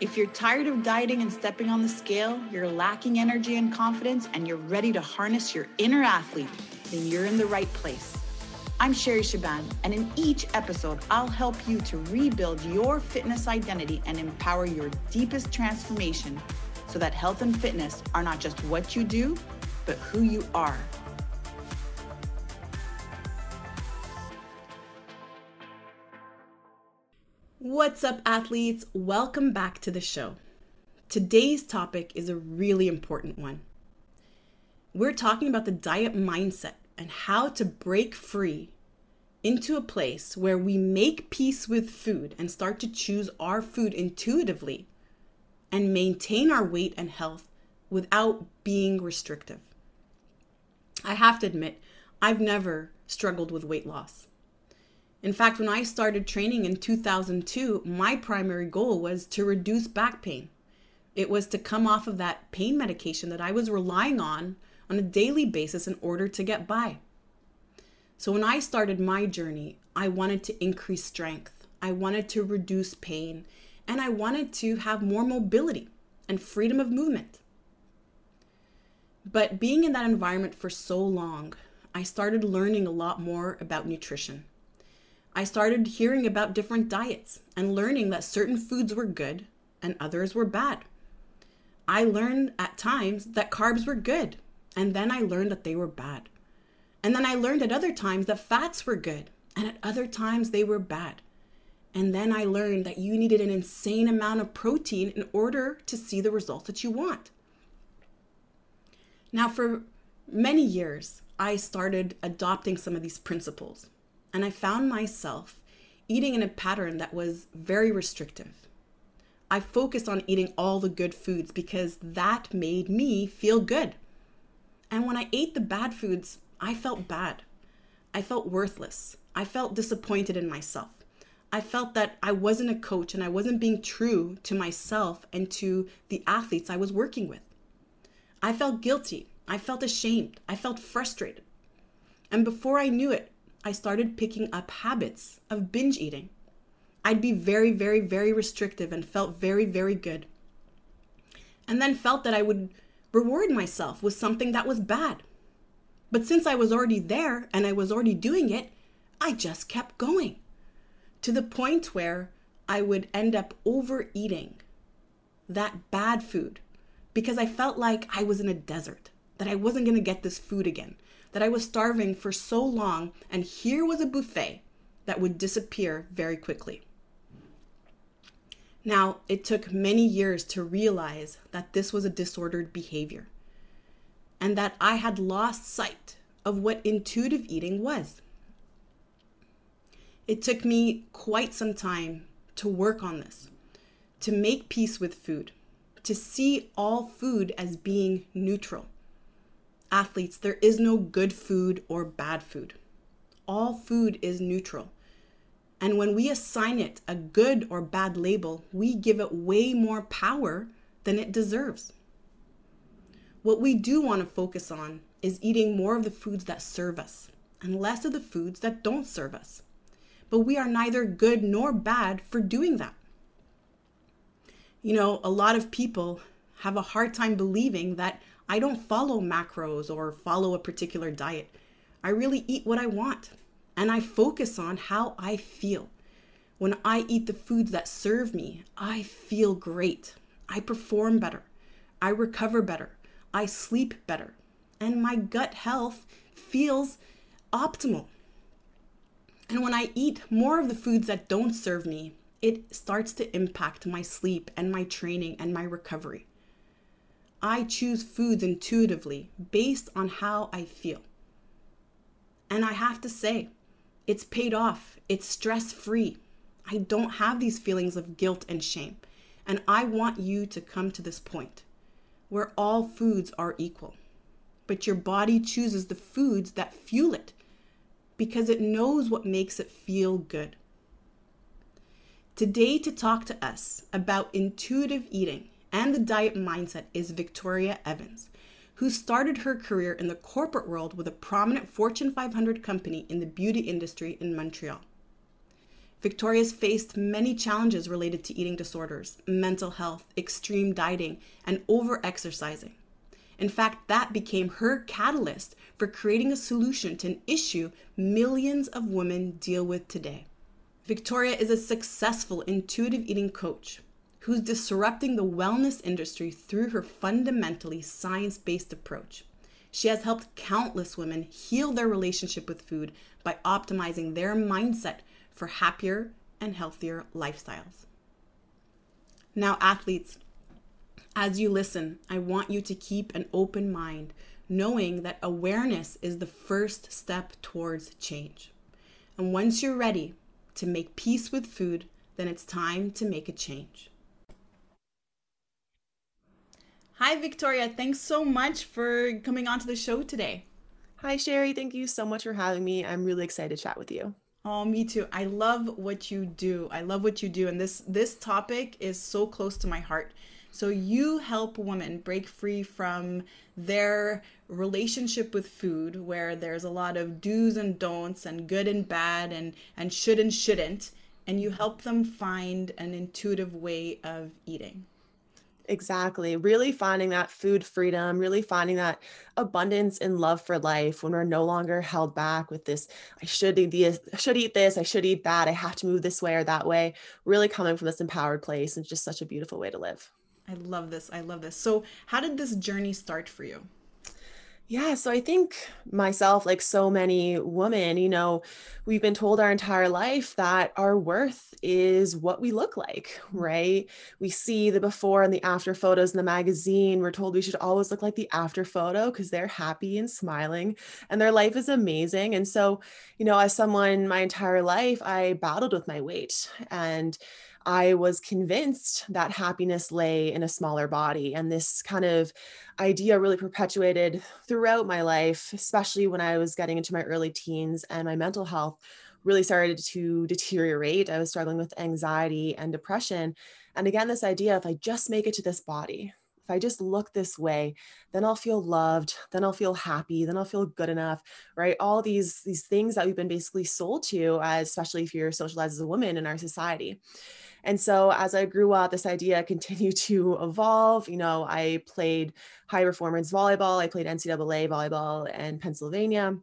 If you're tired of dieting and stepping on the scale, you're lacking energy and confidence, and you're ready to harness your inner athlete, then you're in the right place. I'm Sherry Shaban, and in each episode, I'll help you to rebuild your fitness identity and empower your deepest transformation so that health and fitness are not just what you do, but who you are. What's up, athletes? Welcome back to the show. Today's topic is a really important one. We're talking about the diet mindset and how to break free into a place where we make peace with food and start to choose our food intuitively and maintain our weight and health without being restrictive. I have to admit, I've never struggled with weight loss. In fact, when I started training in 2002, my primary goal was to reduce back pain. It was to come off of that pain medication that I was relying on on a daily basis in order to get by. So when I started my journey, I wanted to increase strength. I wanted to reduce pain and I wanted to have more mobility and freedom of movement. But being in that environment for so long, I started learning a lot more about nutrition. I started hearing about different diets and learning that certain foods were good and others were bad. I learned at times that carbs were good, and then I learned that they were bad. And then I learned at other times that fats were good, and at other times they were bad. And then I learned that you needed an insane amount of protein in order to see the results that you want. Now, for many years, I started adopting some of these principles and I found myself eating in a pattern that was very restrictive. I focused on eating all the good foods because that made me feel good. And when I ate the bad foods, I felt bad. I felt worthless. I felt disappointed in myself. I felt that I wasn't a coach and I wasn't being true to myself and to the athletes I was working with. I felt guilty. I felt ashamed. I felt frustrated. And before I knew it, I started picking up habits of binge eating. I'd be very, very, very restrictive and felt very, very good. And then felt that I would reward myself with something that was bad. But since I was already there and I was already doing it, I just kept going to the point where I would end up overeating that bad food because I felt like I was in a desert, that I wasn't going to get this food again, that I was starving for so long, and here was a buffet that would disappear very quickly. Now, it took many years to realize that this was a disordered behavior and that I had lost sight of what intuitive eating was. It took me quite some time to work on this, to make peace with food, to see all food as being neutral athletes, there is no good food or bad food. All food is neutral. And when we assign it a good or bad label, we give it way more power than it deserves. What we do want to focus on is eating more of the foods that serve us and less of the foods that don't serve us. But we are neither good nor bad for doing that. You know, a lot of people have a hard time believing that I don't follow macros or follow a particular diet. I really eat what I want and I focus on how I feel. When I eat the foods that serve me, I feel great. I perform better. I recover better. I sleep better. And my gut health feels optimal. And when I eat more of the foods that don't serve me, it starts to impact my sleep and my training and my recovery. I choose foods intuitively based on how I feel. And I have to say, it's paid off. It's stress free. I don't have these feelings of guilt and shame. And I want you to come to this point where all foods are equal. But your body chooses the foods that fuel it because it knows what makes it feel good. Today, to talk to us about intuitive eating and the diet mindset is Victoria Evans, who started her career in the corporate world with a prominent Fortune 500 company in the beauty industry in Montreal. Victoria's faced many challenges related to eating disorders, mental health, extreme dieting, and over exercising. In fact, that became her catalyst for creating a solution to an issue millions of women deal with today. Victoria is a successful intuitive eating coach who's disrupting the wellness industry through her fundamentally science based approach. She has helped countless women heal their relationship with food by optimizing their mindset for happier and healthier lifestyles. Now, athletes, as you listen, I want you to keep an open mind, knowing that awareness is the first step towards change. And once you're ready to make peace with food, then it's time to make a change. Hi, Victoria. Thanks so much for coming onto the show today. Hi, Sherry. Thank you so much for having me. I'm really excited to chat with you. Oh, me too. I love what you do. I love what you do and this this topic is so close to my heart. So you help women break free from their relationship with food where there's a lot of do's and don'ts and good and bad and and should and shouldn't and you help them find an intuitive way of eating. Exactly. Really finding that food freedom, really finding that abundance and love for life when we're no longer held back with this I should eat this, I should eat this, I should eat that, I have to move this way or that way. Really coming from this empowered place and just such a beautiful way to live. I love this. I love this. So, how did this journey start for you? Yeah, so I think myself, like so many women, you know, we've been told our entire life that our worth is what we look like, mm. right? We see the before and the after photos in the magazine. We're told we should always look like the after photo because they're happy and smiling and their life is amazing. And so, you know, as someone my entire life, I battled with my weight and I was convinced that happiness lay in a smaller body. And this kind of idea really perpetuated throughout my life, especially when I was getting into my early teens and my mental health really started to deteriorate. I was struggling with anxiety and depression. And again, this idea if I just make it to this body, if I just look this way, then I'll feel loved, then I'll feel happy, then I'll feel good enough, right? All these these things that we've been basically sold to, as, especially if you're socialized as a woman in our society. And so as I grew up, this idea continued to evolve. You know, I played high performance volleyball, I played NCAA volleyball in Pennsylvania.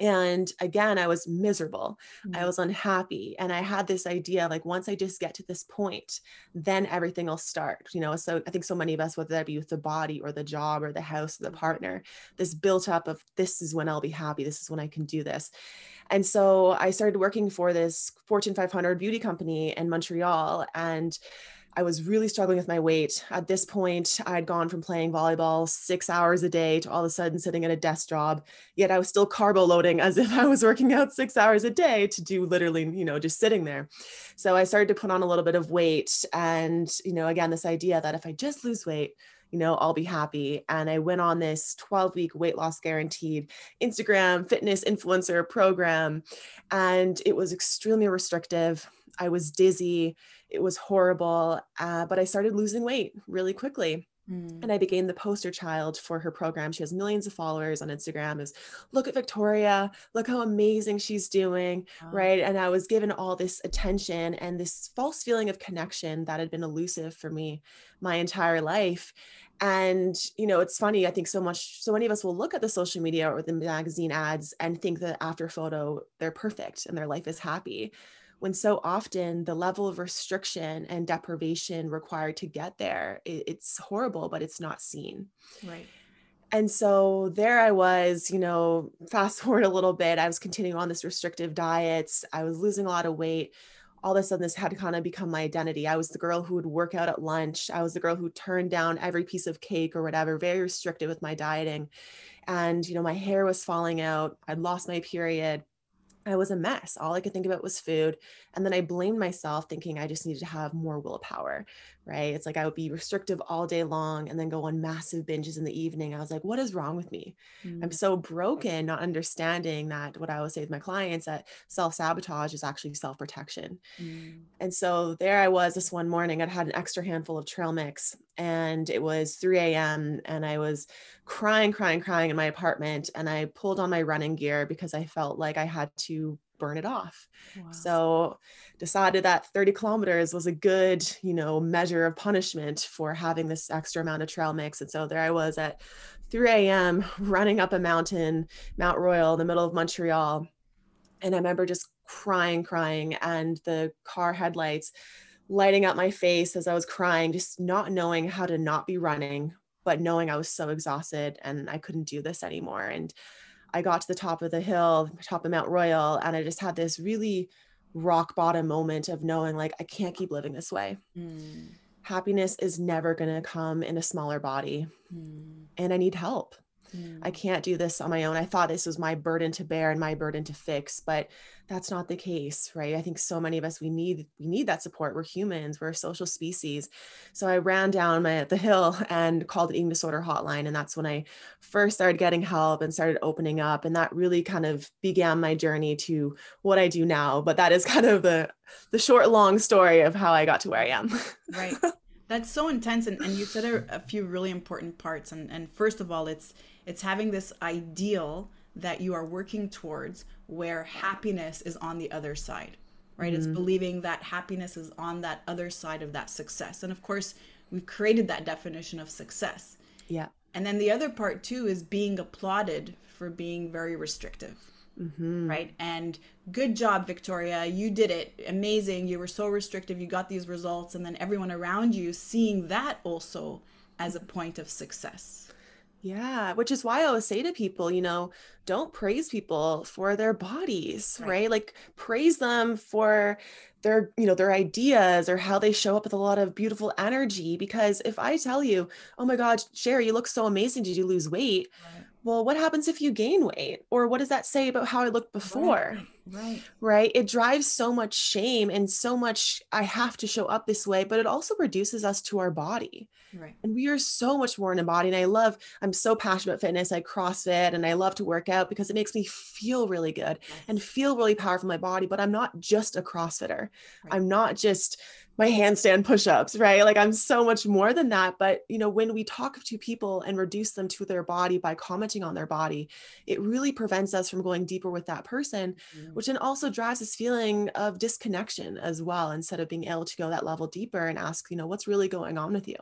And again, I was miserable. Mm-hmm. I was unhappy. And I had this idea like, once I just get to this point, then everything will start. You know, so I think so many of us, whether that be with the body or the job or the house or the partner, this built up of this is when I'll be happy. This is when I can do this. And so I started working for this Fortune 500 beauty company in Montreal. And I was really struggling with my weight. At this point, I'd gone from playing volleyball six hours a day to all of a sudden sitting at a desk job. Yet I was still carbo loading as if I was working out six hours a day to do literally, you know, just sitting there. So I started to put on a little bit of weight. And, you know, again, this idea that if I just lose weight, you know, I'll be happy. And I went on this 12 week weight loss guaranteed Instagram fitness influencer program. And it was extremely restrictive. I was dizzy. It was horrible. Uh, but I started losing weight really quickly. Mm. And I became the poster child for her program. She has millions of followers on Instagram. Is look at Victoria, look how amazing she's doing, wow. right? And I was given all this attention and this false feeling of connection that had been elusive for me my entire life. And you know, it's funny. I think so much. So many of us will look at the social media or the magazine ads and think that after photo they're perfect and their life is happy when so often the level of restriction and deprivation required to get there it's horrible but it's not seen right and so there I was, you know, fast forward a little bit, I was continuing on this restrictive diets. I was losing a lot of weight. All of a sudden, this had kind of become my identity. I was the girl who would work out at lunch. I was the girl who turned down every piece of cake or whatever, very restricted with my dieting. And, you know, my hair was falling out. I'd lost my period. I was a mess. All I could think about was food. And then I blamed myself, thinking I just needed to have more willpower, right? It's like I would be restrictive all day long and then go on massive binges in the evening. I was like, what is wrong with me? Mm. I'm so broken, not understanding that what I always say with my clients that self sabotage is actually self protection. Mm. And so there I was this one morning. I'd had an extra handful of trail mix and it was 3 a.m. and I was crying, crying, crying in my apartment. And I pulled on my running gear because I felt like I had to burn it off. Wow. So decided that 30 kilometers was a good, you know, measure of punishment for having this extra amount of trail mix. And so there I was at 3 a.m. running up a mountain, Mount Royal, in the middle of Montreal. And I remember just crying, crying, and the car headlights lighting up my face as I was crying, just not knowing how to not be running, but knowing I was so exhausted and I couldn't do this anymore. And I got to the top of the hill, top of Mount Royal, and I just had this really rock bottom moment of knowing like I can't keep living this way. Mm. Happiness is never going to come in a smaller body. Mm. And I need help. Mm. I can't do this on my own. I thought this was my burden to bear and my burden to fix, but that's not the case, right? I think so many of us we need we need that support. We're humans, we're a social species. So I ran down my the hill and called the eating disorder hotline and that's when I first started getting help and started opening up and that really kind of began my journey to what I do now, but that is kind of the the short long story of how I got to where I am. Right. That's so intense and, and you said a, a few really important parts and and first of all it's it's having this ideal that you are working towards where happiness is on the other side, right? Mm-hmm. It's believing that happiness is on that other side of that success. And of course, we've created that definition of success. Yeah. And then the other part too is being applauded for being very restrictive. Mm-hmm. Right. And good job, Victoria. You did it. Amazing. You were so restrictive. You got these results. And then everyone around you seeing that also as a point of success. Yeah, which is why I always say to people, you know, don't praise people for their bodies, right? right? Like praise them for their, you know, their ideas or how they show up with a lot of beautiful energy. Because if I tell you, oh my God, Sherry, you look so amazing. Did you lose weight? Right well, what happens if you gain weight? Or what does that say about how I looked before? Right. Right. right? It drives so much shame and so much, I have to show up this way, but it also reduces us to our body. Right. And we are so much more in a body. And I love, I'm so passionate about fitness. I CrossFit and I love to work out because it makes me feel really good yes. and feel really powerful in my body. But I'm not just a CrossFitter. Right. I'm not just my handstand push-ups right like i'm so much more than that but you know when we talk to people and reduce them to their body by commenting on their body it really prevents us from going deeper with that person mm. which then also drives this feeling of disconnection as well instead of being able to go that level deeper and ask you know what's really going on with you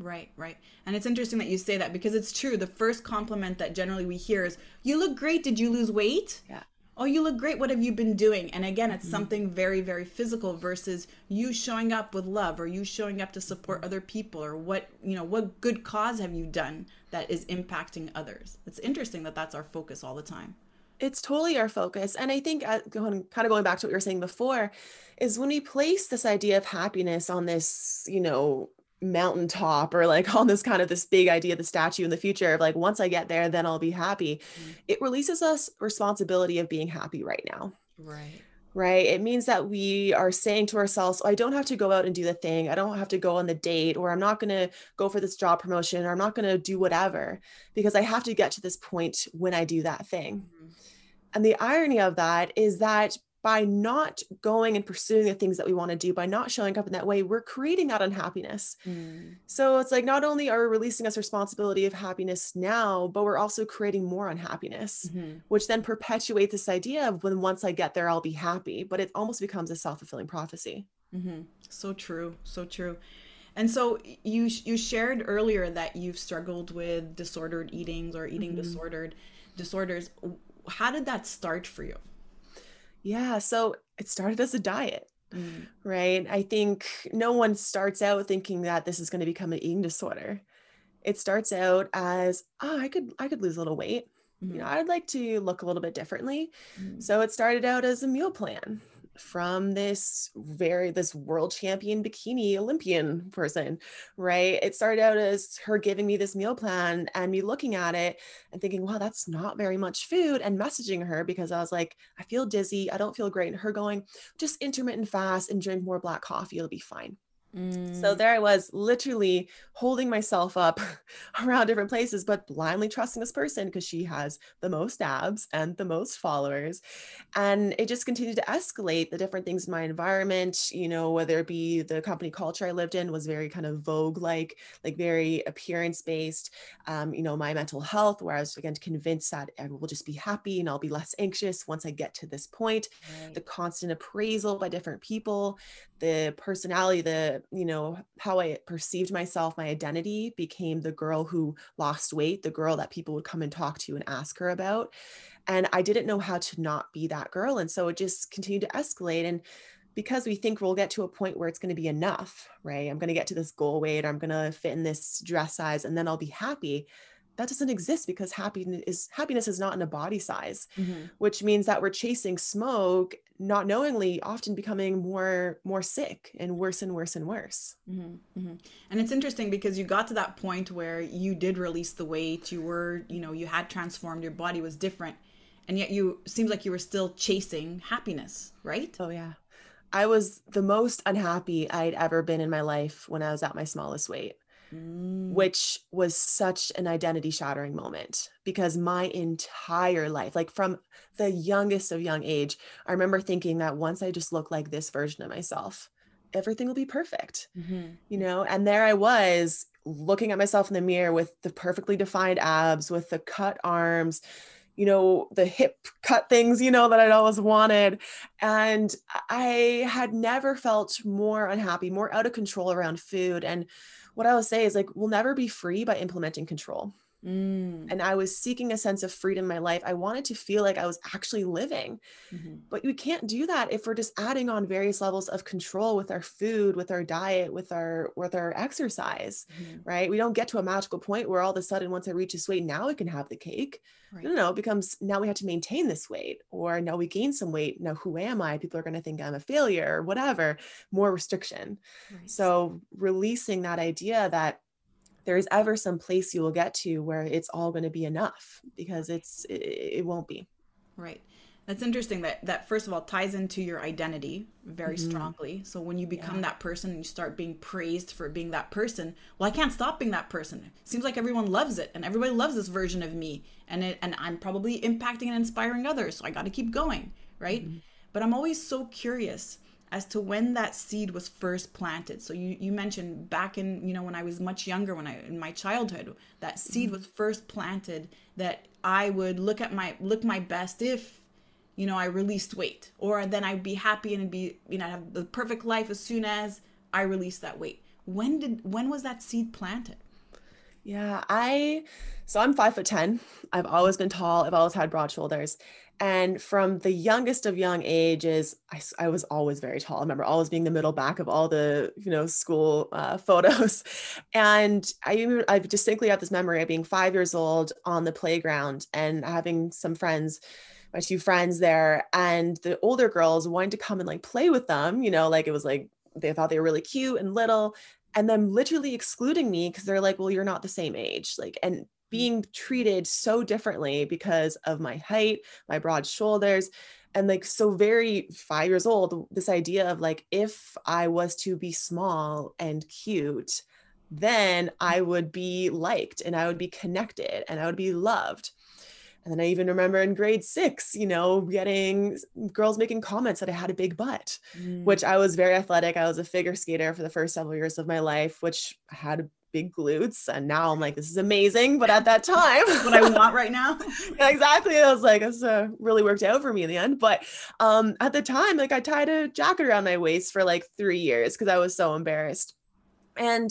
Right, right. And it's interesting that you say that because it's true. The first compliment that generally we hear is, You look great. Did you lose weight? Yeah oh you look great what have you been doing? And again it's mm-hmm. something very very physical versus you showing up with love or you showing up to support other people or what you know what good cause have you done that is impacting others? It's interesting that that's our focus all the time. It's totally our focus. And i think uh, going, kind of going back to what you were saying before is when we place this idea of happiness on this you know mountaintop or like on this kind of this big idea the statue in the future of like once i get there then i'll be happy. Mm-hmm. it releases us responsibility of being happy right now. Right. Right? It means that we are saying to ourselves oh, i don't have to go out and do the thing. I don't have to go on the date or i'm not going to go for this job promotion or i'm not going to do whatever because i have to get to this point when i do that thing. Mm-hmm. and the irony of that is that by not going and pursuing the things that we want to do, by not showing up in that way, we're creating that unhappiness. Mm. So it's like not only are we releasing us responsibility of happiness now, but we're also creating more unhappiness, mm-hmm. which then perpetuates this idea of when once I get there, I'll be happy. But it almost becomes a self fulfilling prophecy. Mm-hmm. So true. So true. And so you you shared earlier that you've struggled with disordered eatings or eating mm-hmm. disordered disorders. How did that start for you? Yeah. So it started as a diet. Mm. Right. I think no one starts out thinking that this is going to become an eating disorder. It starts out as, oh, I could I could lose a little weight. Mm-hmm. You know, I'd like to look a little bit differently. Mm. So it started out as a meal plan from this very this world champion bikini olympian person right? It started out as her giving me this meal plan and me looking at it and thinking wow that's not very much food and messaging her because i was like i feel dizzy. I don't feel great. And her going just intermittent fast and drink more black coffee. It'll be fine So there I was, literally holding myself up around different places, but blindly trusting this person because she has the most abs and the most followers. And it just continued to escalate the different things in my environment, you know, whether it be the company culture I lived in was very kind of Vogue like, like very appearance based. Um, you know, my mental health, where I was again convinced that I will just be happy and I'll be less anxious once I get to this point. Right. The constant appraisal by different people, the personality, the, you know, how I perceived myself, my identity became the girl who lost weight, the girl that people would come and talk to and ask her about. And I didn't know how to not be that girl. And so it just continued to escalate. And because we think we'll get to a point where it's going to be enough, right? I'm going to get to this goal weight, or I'm going to fit in this dress size, and then I'll be happy that doesn't exist because happiness is happiness is not in a body size mm-hmm. which means that we're chasing smoke not knowingly often becoming more more sick and worse and worse and worse mm-hmm. Mm-hmm. and it's interesting because you got to that point where you did release the weight you were you know you had transformed your body was different and yet you seems like you were still chasing happiness right oh yeah i was the most unhappy i'd ever been in my life when i was at my smallest weight Mm. which was such an identity shattering moment because my entire life, like from the youngest of young age, I remember thinking that once I just look like this version of myself, everything will be perfect, mm-hmm. you know? And there I was looking at myself in the mirror with the perfectly defined abs, with the cut arms, you know, the hip cut things, you know, that I'd always wanted. And I had never felt more unhappy, more out of control around food. And what I would say is like, we'll never be free by implementing control. Mm. And I was seeking a sense of freedom in my life. I wanted to feel like I was actually living. Mm-hmm. But you can't do that if we're just adding on various levels of control with our food, with our diet, with our with our exercise, mm-hmm. right? We don't get to a magical point where all of a sudden once I reach this weight, now I can have the cake. Right. No, no, it becomes now we have to maintain this weight, or now we gain some weight. Now, who am I? People are going to think I'm a failure or whatever, more restriction. Right. So, releasing that idea that there is ever some place you will get to where it's all going to be enough because it's it, it won't be right that's interesting that that first of all ties into your identity very mm-hmm. strongly so when you become yeah. that person and you start being praised for being that person well i can't stop being that person it seems like everyone loves it and everybody loves this version of me and it and i'm probably impacting and inspiring others so i got to keep going right mm-hmm. but i'm always so curious as to when that seed was first planted. So you you mentioned back in you know when I was much younger, when I in my childhood, that seed mm-hmm. was first planted that I would look at my look my best if you know I released weight, or then I'd be happy and be you know I'd have the perfect life as soon as I released that weight. When did when was that seed planted? Yeah, I so I'm five foot ten. I've always been tall. I've always had broad shoulders. And from the youngest of young ages, I, I, was always very tall. I remember always being the middle back of all the, you know, school uh, photos. And I, even I distinctly have this memory of being five years old on the playground and having some friends, my two friends there, and the older girls wanting to come and like play with them, you know, like it was like they thought they were really cute and little and them literally excluding me because they're like well you're not the same age like and Mm. being treated so differently because of my height, my broad shoulders, and like so very five years old, this idea of like, if I was to be small and cute, then I would be liked and I would be connected and I would be loved. And then I even remember in grade six, you know, getting girls making comments that I had a big butt, mm. which I was very athletic. I was a figure skater for the first several years of my life, which had big glutes. And now i'm like this is amazing but at that time what i want right now? Yeah, exactly. I was like this uh, really worked out for me in the end. But um at the time like i tied a jacket around my waist for like three years because i was so embarrassed. And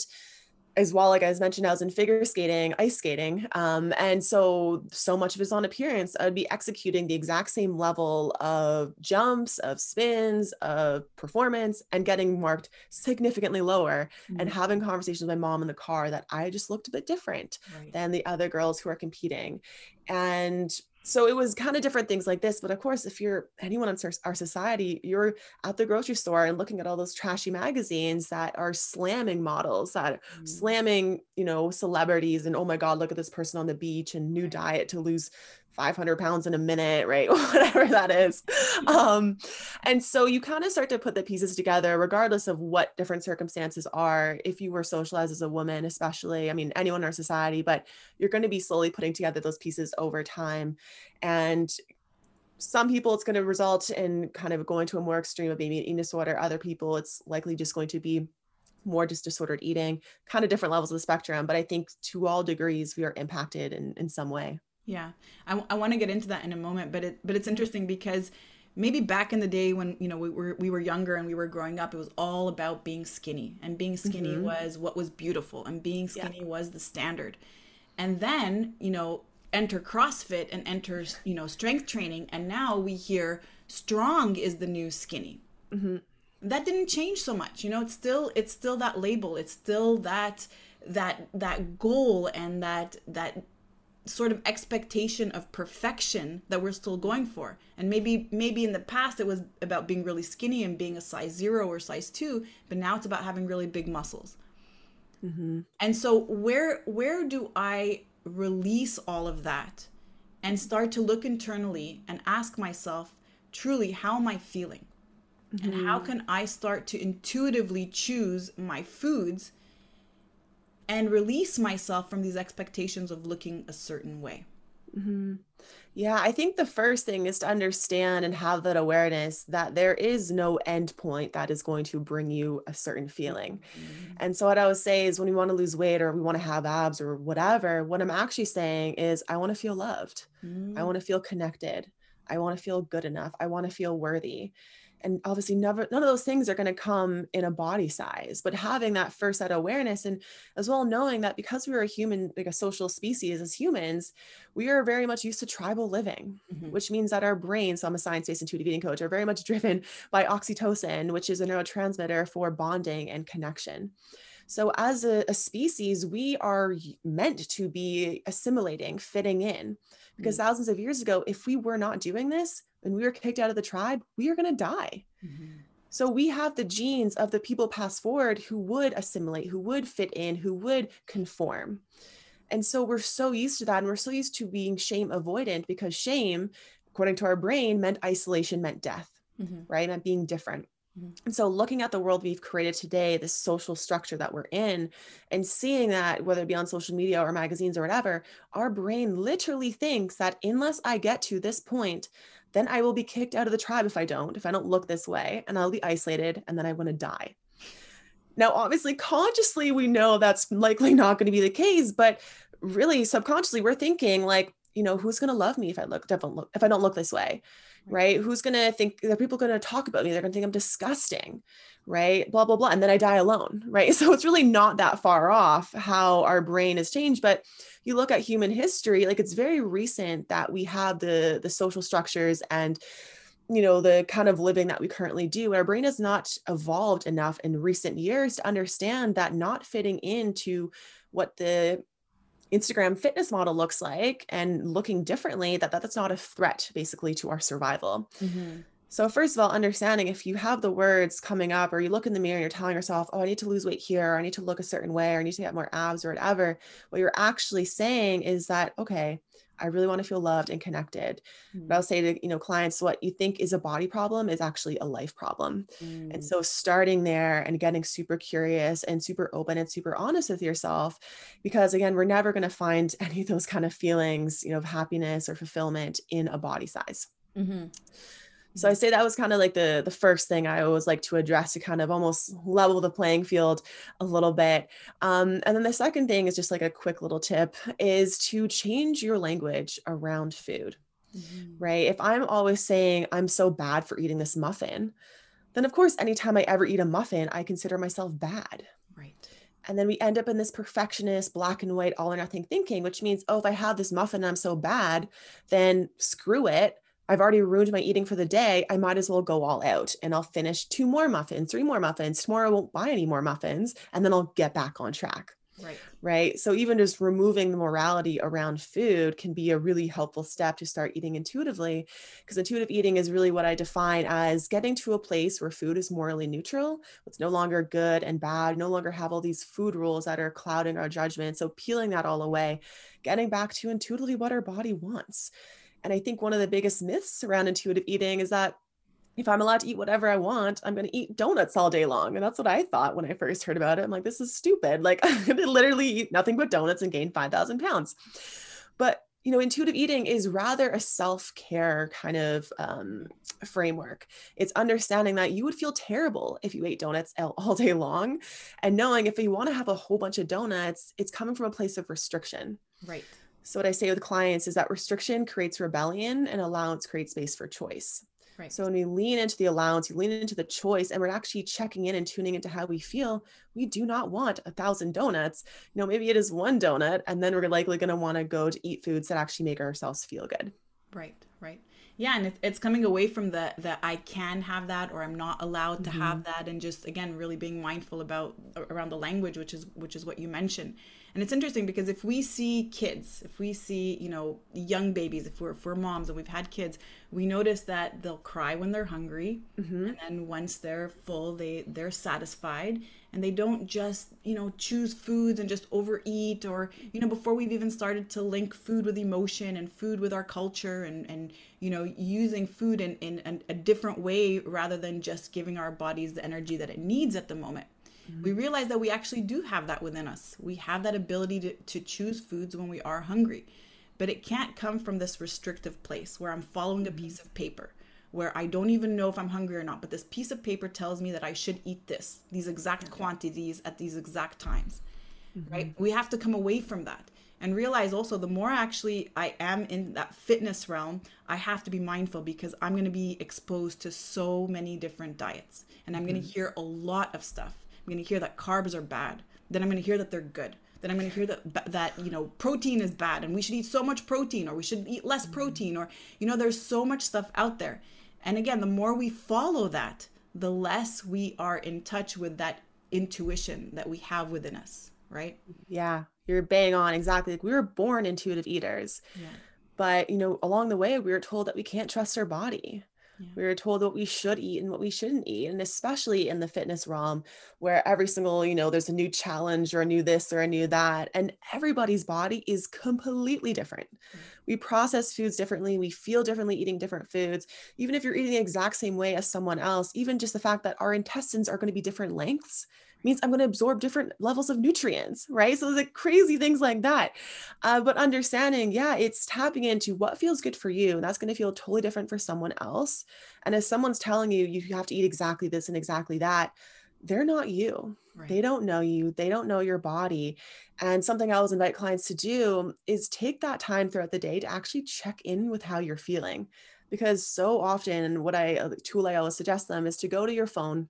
as well, like I was mentioned, I was in figure skating, ice skating. Um, and so, so much of it's on appearance. I'd be executing the exact same level of jumps, of spins, of performance, and getting marked significantly lower mm-hmm. and having conversations with my mom in the car that I just looked a bit different right. than the other girls who are competing. And so it was kind of different things like this but of course if you're anyone in our society you're at the grocery store and looking at all those trashy magazines that are slamming models that mm. slamming you know celebrities and oh my god look at this person on the beach and new diet to lose 500 pounds in a minute, right? Whatever that is. Um, and so you kind of start to put the pieces together, regardless of what different circumstances are. If you were socialized as a woman, especially, I mean, anyone in our society, but you're going to be slowly putting together those pieces over time. And some people it's going to result in kind of going to a more extreme of maybe an eating disorder. Other people, it's likely just going to be more just disordered eating, kind of different levels of the spectrum. But I think to all degrees, we are impacted in, in some way. Yeah, I, I want to get into that in a moment, but it but it's interesting because maybe back in the day when you know we were we were younger and we were growing up, it was all about being skinny, and being skinny mm-hmm. was what was beautiful, and being skinny yeah. was the standard. And then you know enter CrossFit and enter you know strength training, and now we hear strong is the new skinny. Mm-hmm. That didn't change so much, you know. It's still it's still that label. It's still that that that goal and that that sort of expectation of perfection that we're still going for and maybe maybe in the past it was about being really skinny and being a size zero or size two but now it's about having really big muscles mm-hmm. and so where where do i release all of that and start to look internally and ask myself truly how am i feeling mm-hmm. and how can i start to intuitively choose my foods and release myself from these expectations of looking a certain way. Mm-hmm. Yeah, I think the first thing is to understand and have that awareness that there is no end point that is going to bring you a certain feeling. Mm-hmm. And so, what I would say is when we want to lose weight or we want to have abs or whatever, what I'm actually saying is, I want to feel loved. Mm-hmm. I want to feel connected. I want to feel good enough. I want to feel worthy and obviously never none of those things are going to come in a body size but having that first set of awareness and as well knowing that because we're a human like a social species as humans we are very much used to tribal living mm-hmm. which means that our brains so i'm a science-based intuitive eating coach are very much driven by oxytocin which is a neurotransmitter for bonding and connection so, as a, a, species, we are meant to be assimilating, fitting in, because mm-hmm. thousands of years ago, if we were not doing this, and we were kicked out of the tribe, we are going to die. Mm-hmm. So we have the genes of the people passed forward who would assimilate, who would fit in, who would conform. And so we're so used to that. And we're so used to being shame avoidant because shame, according to our brain, meant isolation, meant death, mm-hmm. right? Meant being different. Mm-hmm. And so, looking at the world we've created today, this social structure that we're in, and seeing that, whether it be on social media or magazines or whatever, our brain literally thinks that unless I get to this point, then I will be kicked out of the tribe if I don't, if I don't look this way, and I'll be isolated, and then I want to die. Now, obviously, consciously, we know that's likely not going to be the case, but really subconsciously, we're thinking like, you know, who's going to love me if I look, don't look, if I don't look this way? Right? Who's going to think, are people going to talk about me? They're going to think I'm disgusting, right? Blah, blah, blah. And then I die alone, right? So it's really not that far off how our brain has changed. But you look at human history, like it's very recent that we have the, the social structures and you know the kind of living that we currently do our brain has not evolved enough in recent years to understand that not fitting into what the Instagram fitness model looks like and looking differently, that, that that's not a threat basically to our survival. Mm-hmm. So, first of all, understanding if you have the words coming up or you look in the mirror and you're telling yourself, oh, I need to lose weight here, or I need to look a certain way, or I need to get more abs or whatever, what you're actually saying is that, okay, I really want to feel loved and connected. Mm. But I'll say to you know clients, what you think is a body problem is actually a life problem. Mm. And so starting there and getting super curious and super open and super honest with yourself, because again, we're never going to find any of those kind of feelings, you know, of happiness or fulfillment in a body size. Mm-hmm. So I say that was kind of like the the first thing I always like to address to kind of almost level the playing field a little bit. Um, and then the second thing is just like a quick little tip is to change your language around food. Mm-hmm. Right? If I'm always saying I'm so bad for eating this muffin, then of course anytime I ever eat a muffin, I consider myself bad. Right. And then we end up in this perfectionist, black and white, all or nothing thinking, which means, oh, if I have this muffin and I'm so bad, then screw it. I've already ruined my eating for the day. I might as well go all out and I'll finish two more muffins, three more muffins. Tomorrow I won't buy any more muffins and then I'll get back on track. Right. Right. So even just removing the morality around food can be a really helpful step to start eating intuitively. Because intuitive eating is really what I define as getting to a place where food is morally neutral. It's no longer good and bad, no longer have all these food rules that are clouding our judgment. So peeling that all away, getting back to intuitively what our body wants And I think one of the biggest myths around intuitive eating is that if I'm allowed to eat whatever I want, I'm going to eat donuts all day long. And that's what I thought when I first heard about it. I'm like, this is stupid. Like, to literally eat nothing but donuts and gain 5,000 pounds. But, you know, intuitive eating is rather a self care kind of um, framework. It's understanding that you would feel terrible if you ate donuts all day long. And knowing if you want to have a whole bunch of donuts, it's coming from a place of restriction. Right. So, what I say with clients is that restriction creates rebellion and allowance creates space for choice. Right. So when we lean into the allowance, you lean into the choice, and we're actually checking in and tuning into how we feel, we do not want a thousand donuts. You know, maybe it is one donut, and then we're likely going to want to go to eat foods that actually make ourselves feel good. Right, right. Yeah, and it's coming away from the that I can have that or I'm not allowed to mm-hmm. have that, and just again really being mindful about around the language, which is which is what you mentioned. And it's interesting because if we see kids, if we see, you know, young babies, if we're, if we're moms and we've had kids, we notice that they'll cry when they're hungry. Mm-hmm. And then once they're full, they, they're satisfied. And they don't just, you know, choose foods and just overeat or, you know, before we've even started to link food with emotion and food with our culture and, and you know, using food in, in a different way rather than just giving our bodies the energy that it needs at the moment mm-hmm. we realize that we actually do have that within us. We have that ability to, to choose foods when we are hungry. But it can't come from this restrictive place where I'm following a piece of paper, where I don't even know if I'm hungry or not. But this piece of paper tells me that I should eat this, these exact quantities at these exact times. Mm-hmm. Right? We have to come away from that and realize also the more actually I am in that fitness realm, I have to be mindful because I'm going to be exposed to so many different diets and I'm mm-hmm. going to hear a lot of stuff. I'm going to hear that carbs are bad. Then I'm going to hear that they're good. Then I'm going to hear that that you know protein is bad and we should eat so much protein or we should eat less protein or you know there's so much stuff out there. And again, the more we follow that, the less we are in touch with that intuition that we have within us, right? Yeah, you're bang on exactly. Like we were born intuitive eaters. Yeah. But, you know, along the way we were told that we can't trust our body. Yeah. We were told what we should eat and what we shouldn't eat. And especially in the fitness realm, where every single, you know, there's a new challenge or a new this or a new that. And everybody's body is completely different. Mm-hmm. We process foods differently. We feel differently eating different foods. Even if you're eating the exact same way as someone else, even just the fact that our intestines are going to be different lengths means I'm going to absorb different levels of nutrients, right? So there's like crazy things like that. Uh, but understanding, yeah, it's tapping into what feels good for you. And that's going to feel totally different for someone else. And if someone's telling you you have to eat exactly this and exactly that, they're not you. Right. They don't know you. They don't know your body. And something I always invite clients to do is take that time throughout the day to actually check in with how you're feeling. Because so often, what I uh, tool I always suggest them is to go to your phone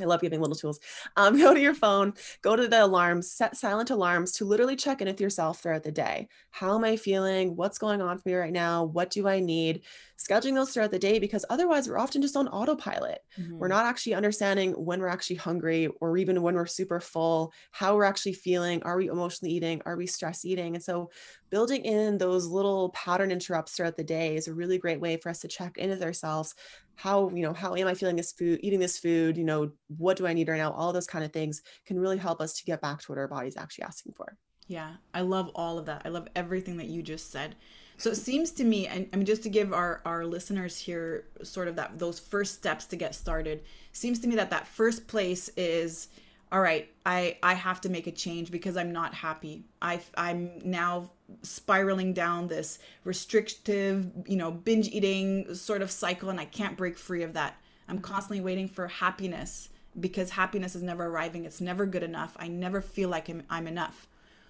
I love giving little tools. Um, go to your phone, go to the alarms, set silent alarms to literally check in with yourself throughout the day. How am I feeling? What's going on for me right now? What do I need? Scheduling those throughout the day because otherwise we're often just on autopilot. Mm-hmm. We're not actually understanding when we're actually hungry or even when we're super full, how we're actually feeling. Are we emotionally eating? Are we stress eating? And so building in those little pattern interrupts throughout the day is a really great way for us to check in with ourselves. How you know how am i feeling this food eating this food? You know what do i need right now? All those kind of things can really help us to get back to what our body's actually asking for. Yeah i love all of that. I love everything that you just said. So it seems to me and i mean just to give our our listeners here sort of that those first steps to get started seems to me that that first place is all right i i have to make a change because i'm not happy. I i'm now spiraling down this restrictive you know binge eating sort of cycle and i can't break free of that i'm constantly waiting for happiness because happiness is never arriving it's never good enough i never feel like i'm, I'm enough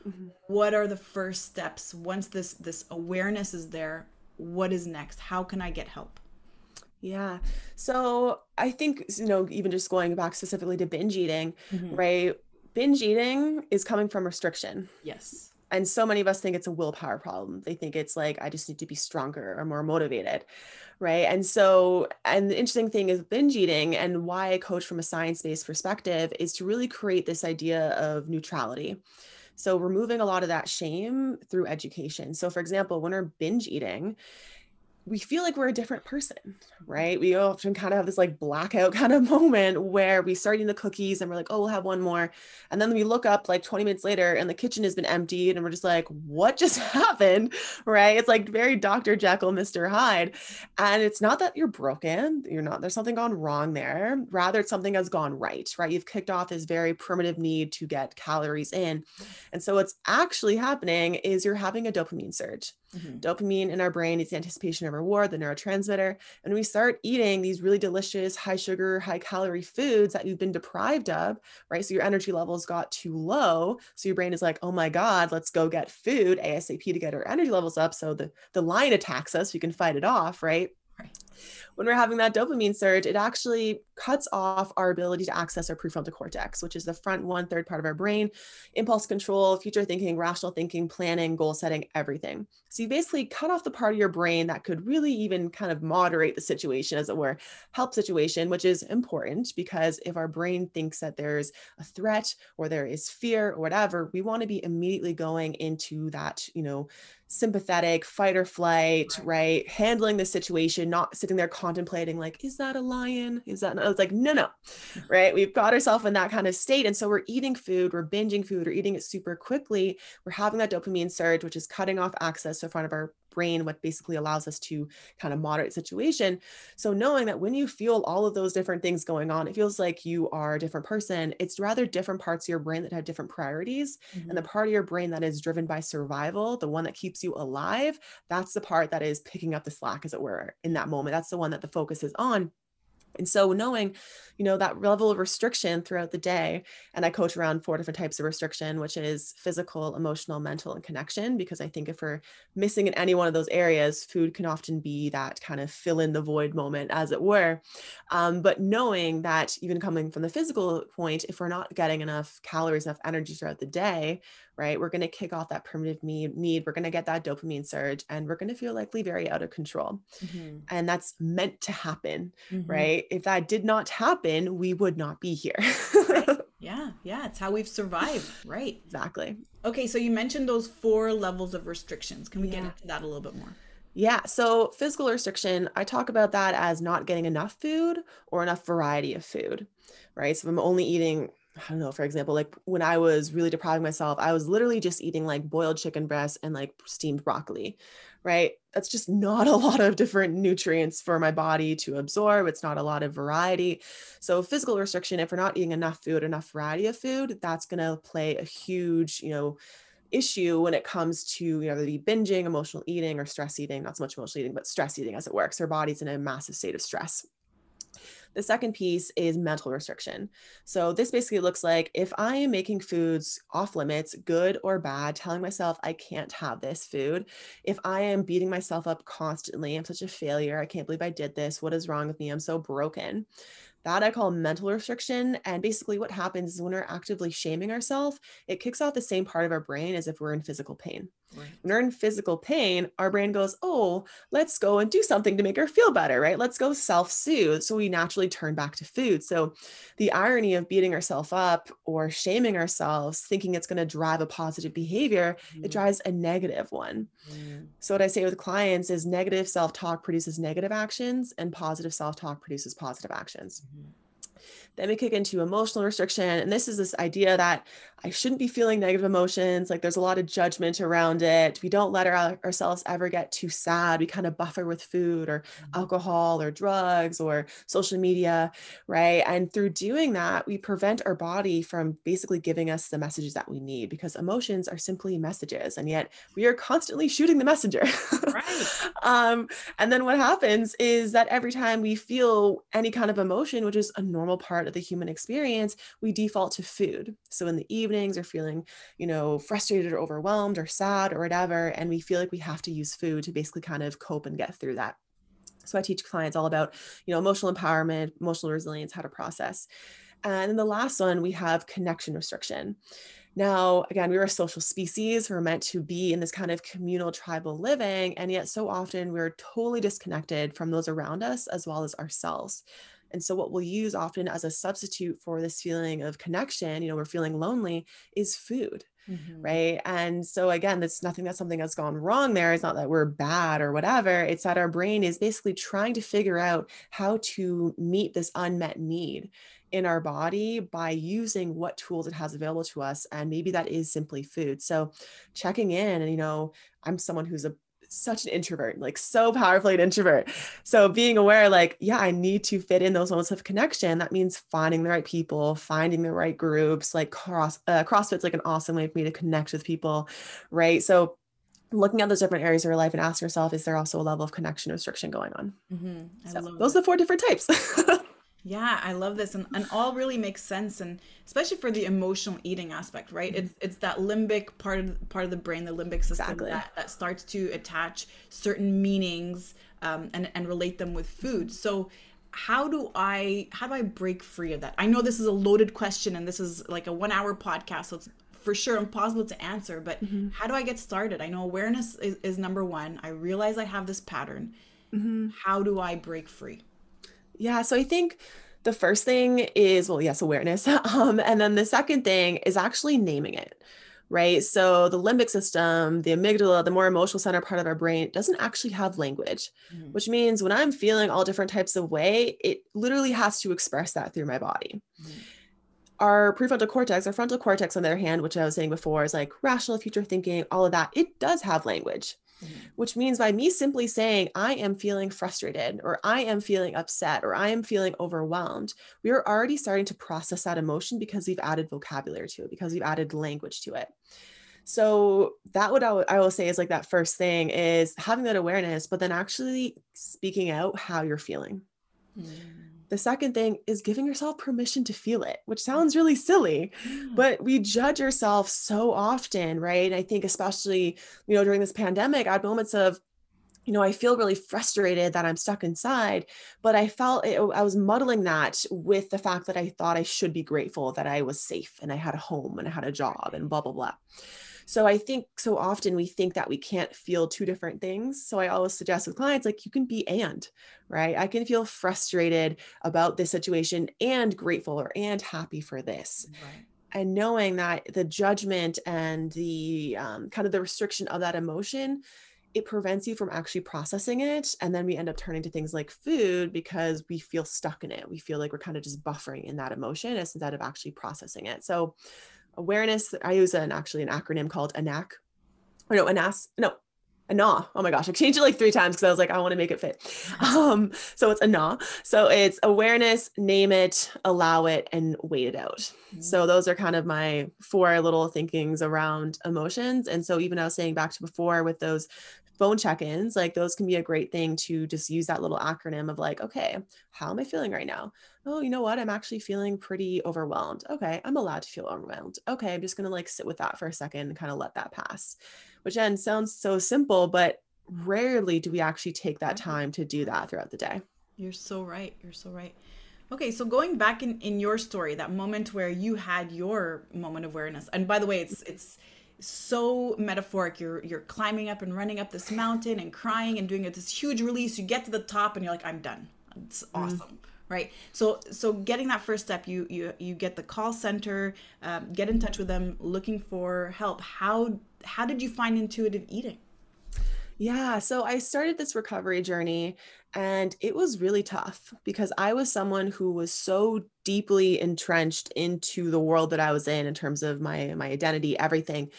mm-hmm. what are the first steps once this this awareness is there what is next how can i get help yeah. So I think, you know, even just going back specifically to binge eating, mm-hmm. right? Binge eating is coming from restriction. Yes. And so many of us think it's a willpower problem. They think it's like, I just need to be stronger or more motivated. Right. And so, and the interesting thing is binge eating and why I coach from a science based perspective is to really create this idea of neutrality. So, removing a lot of that shame through education. So, for example, when we're binge eating, we feel like we're a different person, right? We often kind of have this like blackout kind of moment where we start eating the cookies and we're like, oh, we'll have one more. And then we look up like 20 minutes later and the kitchen has been emptied and we're just like, what just happened? Right. It's like very Dr. Jekyll, Mr. Hyde. And it's not that you're broken, you're not, there's something gone wrong there. Rather, it's something has gone right, right? You've kicked off this very primitive need to get calories in. And so what's actually happening is you're having a dopamine surge. Mm-hmm. Dopamine in our brain is anticipation of reward, the neurotransmitter. And we start eating these really delicious, high sugar, high calorie foods that you've been deprived of, right? So your energy levels got too low. So your brain is like, oh my God, let's go get food ASAP to get our energy levels up. So the, the lion attacks us, you can fight it off, right? Right when we're having that dopamine surge, it actually cuts off our ability to access our prefrontal cortex, which is the front one third part of our brain, impulse control, future thinking, rational thinking, planning, goal setting, everything. So you basically cut off the part of your brain that could really even kind of moderate the situation, as it were, help situation, which is important because if our brain thinks that there's a threat or there is fear or whatever, we want to be immediately going into that, you know, sympathetic fight or flight, right? right? Handling the situation, not sitting there contemplating, like, is that a lion? Is that, I was like, no, no, right? We've got ourselves in that kind of state. And so we're eating food, we're binging food, we're eating it super quickly. We're having that dopamine surge, which is cutting off access to front of our brain, what basically allows us to kind of moderate situation. So knowing that when you feel all of those different things going on, it feels like you are a different person. It's rather different parts of your brain that have different priorities. Mm-hmm. And the mm-hmm. part of your brain that is driven by survival, the one that keeps you alive, that's the part that is picking up the slack, as it were, in that moment. That's the one that the focus is on. And so knowing, you know, that level of restriction throughout the day, and I coach around four different types of restriction, which is physical, emotional, mental, and connection. Because I think if we're missing in any one of those areas, food can often be that kind of fill in the void moment, as it were. Um, but knowing that even coming from the physical point, if we're not getting enough calories, enough energy throughout the day, right? We're going to kick off that primitive need. We're going to get that dopamine surge and we're going to feel likely very out of control. Mm-hmm. And that's meant to happen, mm-hmm. right? If that did not happen, we would not be here. right. Yeah, yeah, it's how we've survived, right? Exactly. Okay, so you mentioned those four levels of restrictions. Can we yeah. get into that a little bit more? Yeah. So, physical restriction, I talk about that as not getting enough food or enough variety of food, right? So, if I'm only eating I don't know, for example, like when I was really depriving myself, I was literally just eating like boiled chicken breast and like steamed broccoli, right? That's just not a lot of different nutrients for my body to absorb. It's not a lot of variety. So, physical restriction, if we're not eating enough food, enough variety of food, that's going to play a huge, you know, issue when it comes to you know the binging emotional eating or stress eating not so much emotional eating but stress eating as it works our body's in a massive state of stress the second piece is mental restriction. So, this basically looks like if I am making foods off limits, good or bad, telling myself I can't have this food, if I am beating myself up constantly, I'm such a failure, I can't believe I did this, what is wrong with me, I'm so broken. That I call mental restriction. And basically, what happens is when we're actively shaming ourselves, it kicks off the same part of our brain as if we're in physical pain. Right. When we're in physical pain, our brain goes, Oh, let's go and do something to make her feel better, right? Let's go self soothe. So we naturally turn back to food. So the irony of beating ourselves up or shaming ourselves, thinking it's going to drive a positive behavior, mm. it drives a negative one. Mm. So what I say with clients is negative self talk produces negative actions, and positive self talk produces positive actions. Mm-hmm. Then we kick into emotional restriction. And this is this idea that I shouldn't be feeling negative emotions. Like there's a lot of judgment around it. We don't let our, ourselves ever get too sad. We kind of buffer with food or mm-hmm. alcohol or drugs or social media, right? And through doing that, we prevent our body from basically giving us the messages that we need because emotions are simply messages. And yet we are constantly shooting the messenger. Right. um, and then what happens is that every time we feel any kind of emotion, which is a normal part of the human experience, we default to food. So in the evening, evenings or feeling, you know, frustrated or overwhelmed or sad or whatever. And we feel like we have to use food to basically kind of cope and get through that. So I teach clients all about, you know, emotional empowerment, emotional resilience, how to process. And then the last one, we have connection restriction. Now, again, we are a social species. We're meant to be in this kind of communal tribal living. And yet, so often, we're totally disconnected from those around us as well as ourselves. And so, what we'll use often as a substitute for this feeling of connection, you know, we're feeling lonely, is food Mm-hmm. Right. And so again, that's nothing that's something that's gone wrong there. It's not that we're bad or whatever. It's that our brain is basically trying to figure out how to meet this unmet need in our body by using what tools it has available to us. And maybe that is simply food. So checking in and, you know, I'm someone who's a such an introvert, like so powerfully an introvert. So being aware, like, yeah, I need to fit in those moments of connection. That means finding the right people, finding the right groups. Like cross uh, CrossFit's like an awesome way for me to connect with people, right? So looking at those different areas of your life and ask yourself, is there also a level of connection restriction going on? Mm-hmm. So those that. are the four different types. Yeah, I love this, and, and all really makes sense, and especially for the emotional eating aspect, right? Mm-hmm. It's it's that limbic part of part of the brain, the limbic system exactly. that, that starts to attach certain meanings um, and and relate them with food. So how do I how do I break free of that? I know this is a loaded question, and this is like a one hour podcast, so it's for sure impossible to answer. But mm-hmm. how do I get started? I know awareness is, is number one. I realize I have this pattern. Mm-hmm. How do I break free? Yeah. So I think the first thing is, well, yes, awareness. Um, and then the second thing is actually naming it, right? So the limbic system, the amygdala, the more emotional center part of our brain doesn't actually have language, mm-hmm. which means when I'm feeling all different types of way, it literally has to express that through my body. Mm-hmm. Our prefrontal cortex, our frontal cortex, on the other hand, which I was saying before, is like rational future thinking, all of that, it does have language. Mm-hmm. Which means by me simply saying, I am feeling frustrated, or I am feeling upset, or I am feeling overwhelmed, we are already starting to process that emotion because we've added vocabulary to it, because we've added language to it. So that would I will say is like that first thing is having that awareness, but then actually speaking out how you're feeling. Mm. The second thing is giving yourself permission to feel it, which mm. sounds really silly, but we judge ourselves so often, right? I think, especially, you know, during this pandemic, I had moments of, you know, I feel really frustrated that I'm stuck inside, but I felt it, I was muddling that with the fact that I thought I should be grateful that I was safe and I had a home and I had a job and blah, blah, blah. So I think so often we think that we can't feel two different things. So I always suggest with clients, like you can be and, right? I can feel frustrated about this situation and grateful or and happy for this. Right and knowing that the judgment and the um, kind of the restriction of that emotion it prevents you from actually processing it and then we end up turning to things like food because we feel stuck in it we feel like we're kind of just buffering in that emotion instead of actually processing it so awareness. I use an actually an acronym called ANAC. Or no, ANAS. No, ANA. Oh my gosh, I changed it like three times because I was like, I want to make it fit. Um, so it's ANA. So it's awareness, name it, allow it, and wait it out. Mm-hmm. So those are kind of my four little thinkings around emotions. And so even I was saying back to before with those phone check-ins like those can be a great thing to just use that little acronym of like okay how am i feeling right now oh you know what i'm actually feeling pretty overwhelmed okay i'm allowed to feel overwhelmed okay i'm just going to like sit with that for a second and kind of let that pass which then sounds so simple but rarely do we actually take that time to do that throughout the day you're so right you're so right Okay, so going back in in your story, that moment where you had your moment of awareness, and by the way, it's it's so metaphoric. You're you're climbing up and running up this mountain and crying and doing this huge release. You get to the top and you're like, I'm done. It's mm. awesome. Mm. Right. So so getting that first step, you you you get the call center, um, get in touch with them, looking for help. How how did you find intuitive eating? Yeah. So I started this recovery journey and it was really tough because I was someone who was so deeply entrenched into the world that I was in in terms of my my identity, everything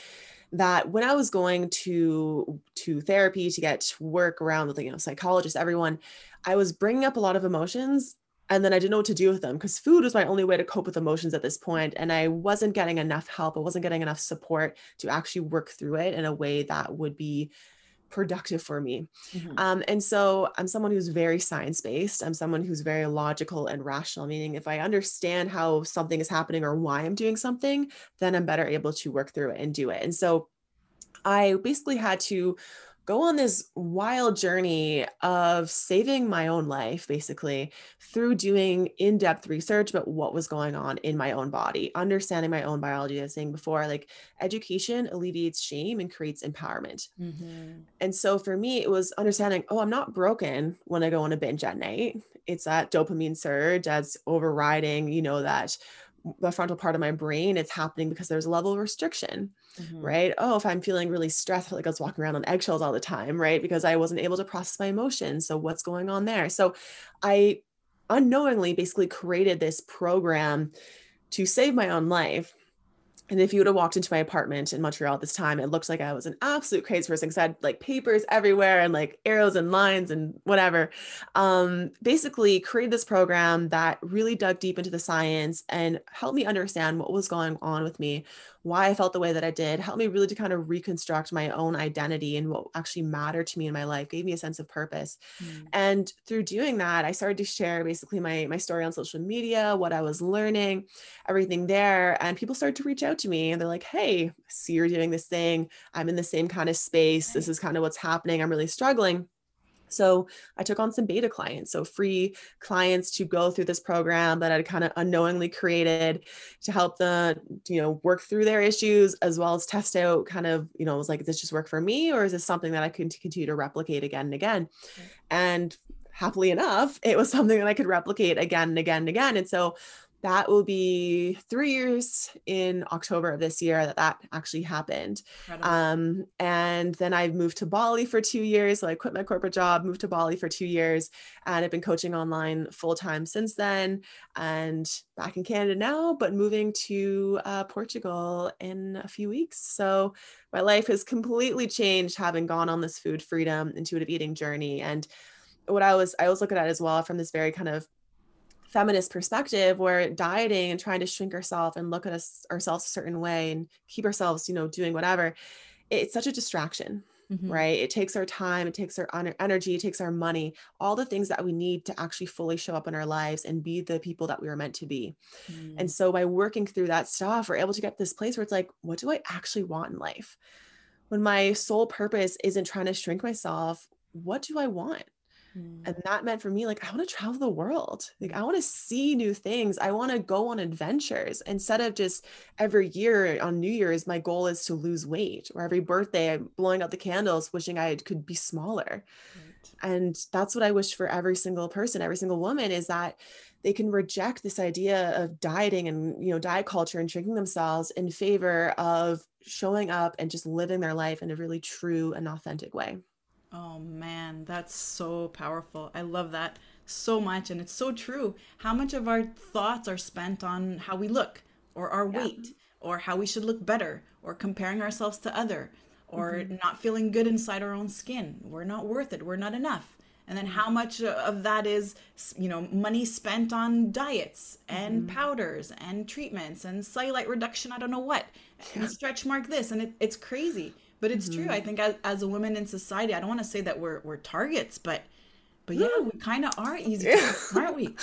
that when I was going to to therapy to get work around with you know psychologists, everyone, I was bringing up a lot of emotions and then I didn't know what to do with them because food was my only way to cope with emotions at this point and I wasn't getting enough help. I wasn't getting enough support to actually work through it in a way that would be productive for me. Mm-hmm. Um, and so I'm someone who's very science based. I'm someone who's very logical and rational, meaning if I understand how something is happening or why I'm doing something, then I'm better able to work through it and do it. And so I basically had to go on this wild journey of saving my own life, basically, through doing in depth research about what was going on in my own body, understanding my own biology. I was saying before, like education alleviates shame and creates empowerment. Mm-hmm. And so for me, it was understanding, oh, I'm not broken when I go on a binge at night. It's that dopamine surge that's overriding, you know, that the frontal part of my brain, it's happening because there's a level of restriction, mm-hmm. right? Oh, if I'm feeling really stressed, like I was walking around on eggshells all the time, right? Because I wasn't able to process my emotions. So what's going on there? So I unknowingly basically created this program to save my own life and if you would have walked into my apartment in Montreal at this time, it looked like I was an absolute crazy person because I had like papers everywhere and like arrows and lines and whatever. Um, basically, created this program that really dug deep into the science and helped me understand what was going on with me, why I felt the way that I did, helped me really to kind of reconstruct my own identity and what actually mattered to me in my life, gave me a sense of purpose. Mm. And through doing that, I started to share basically my my story on social media, what I was learning, everything there. And people started to reach out to me and they're like, hey, I see you're doing this thing. I'm in the same kind of space. This is kind of what's happening. I'm really struggling. So I took on some beta clients, so free clients to go through this program that I'd kind of unknowingly created to help them, you know, work through their issues as well as test out kind of, you know, was like, does this just work for me or is this something that I can continue to replicate again and again? And happily enough, it was something that I could replicate again and again and again. And so that will be three years in October of this year that that actually happened. Um, and then I moved to Bali for two years. So I quit my corporate job, moved to Bali for two years, and I've been coaching online full time since then. And back in Canada now, but moving to uh, Portugal in a few weeks. So my life has completely changed having gone on this food freedom, intuitive eating journey. And what I was I was looking at as well from this very kind of feminist perspective where dieting and trying to shrink ourselves and look at us ourselves a certain way and keep ourselves you know doing whatever it's such a distraction mm-hmm. right it takes our time it takes our energy it takes our money all the things that we need to actually fully show up in our lives and be the people that we were meant to be mm. and so by working through that stuff we're able to get this place where it's like what do i actually want in life when my sole purpose isn't trying to shrink myself what do i want Mm. And that meant for me, like, I want to travel the world. Like, I want to see new things. I want to go on adventures instead of just every year on New Year's, my goal is to lose weight, or every birthday, I'm blowing out the candles, wishing I could be smaller. Right. And that's what I wish for every single person, every single woman is that they can reject this idea of dieting and you know diet culture and shrinking themselves in favor of showing up and just living their life in a really true and authentic way. Oh man, that's so powerful. I love that so much. And it's so true. How much of our thoughts are spent on how we look or our yeah. weight or how we should look better or comparing ourselves to other or mm-hmm. not feeling good inside our own skin. We're not worth it. We're not enough. And then how mm-hmm. much of that is, you know, money spent on diets and mm-hmm. powders and treatments and cellulite reduction, I don't know what, yeah. and stretch mark this. And it, it's crazy but it's mm-hmm. true. I think as, as a woman in society i don't want to say that we're we're targets but but yeah we kind of are easy aren't we?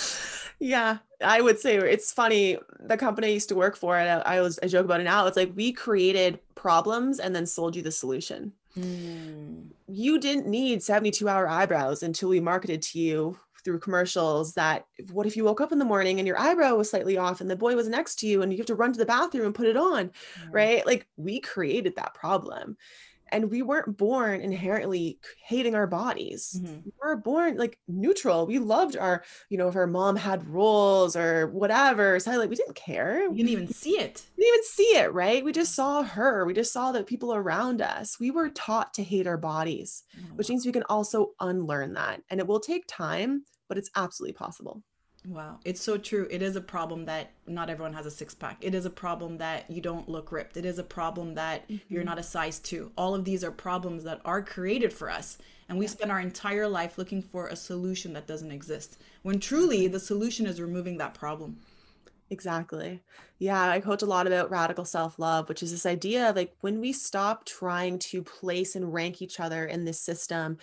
Yeah i would say it's funny the company i used to work for and I, I was i joke about it now it's like we created problems and then sold you the solution. Mm. you didn't need 72 hour eyebrows until we marketed to you through commercials that what if you woke up in the morning and your eyebrow was slightly off and the boy was next to you and you have to run to the bathroom and put it on, right? Like we created that problem. And we weren't born inherently hating our bodies. Mm-hmm. We were born like neutral. We loved our, you know, if our mom had rolls or whatever, so like we didn't care. We didn't even see it. We didn't even see it, right? We just saw her. We just saw the people around us. We were taught to hate our bodies, oh, which means we can also unlearn that. And it will take time but it's absolutely possible. Wow, it's so true. It is a problem that not everyone has a six pack. It is a problem that you don't look ripped. It is a problem that mm-hmm. you're not a size two. All of these are problems that are created for us. And we spend our entire life looking for a solution that doesn't exist when truly the solution is removing that problem. Exactly. Yeah, I coach a lot about radical self love, which is this idea of like when we stop trying to place and rank each other in this system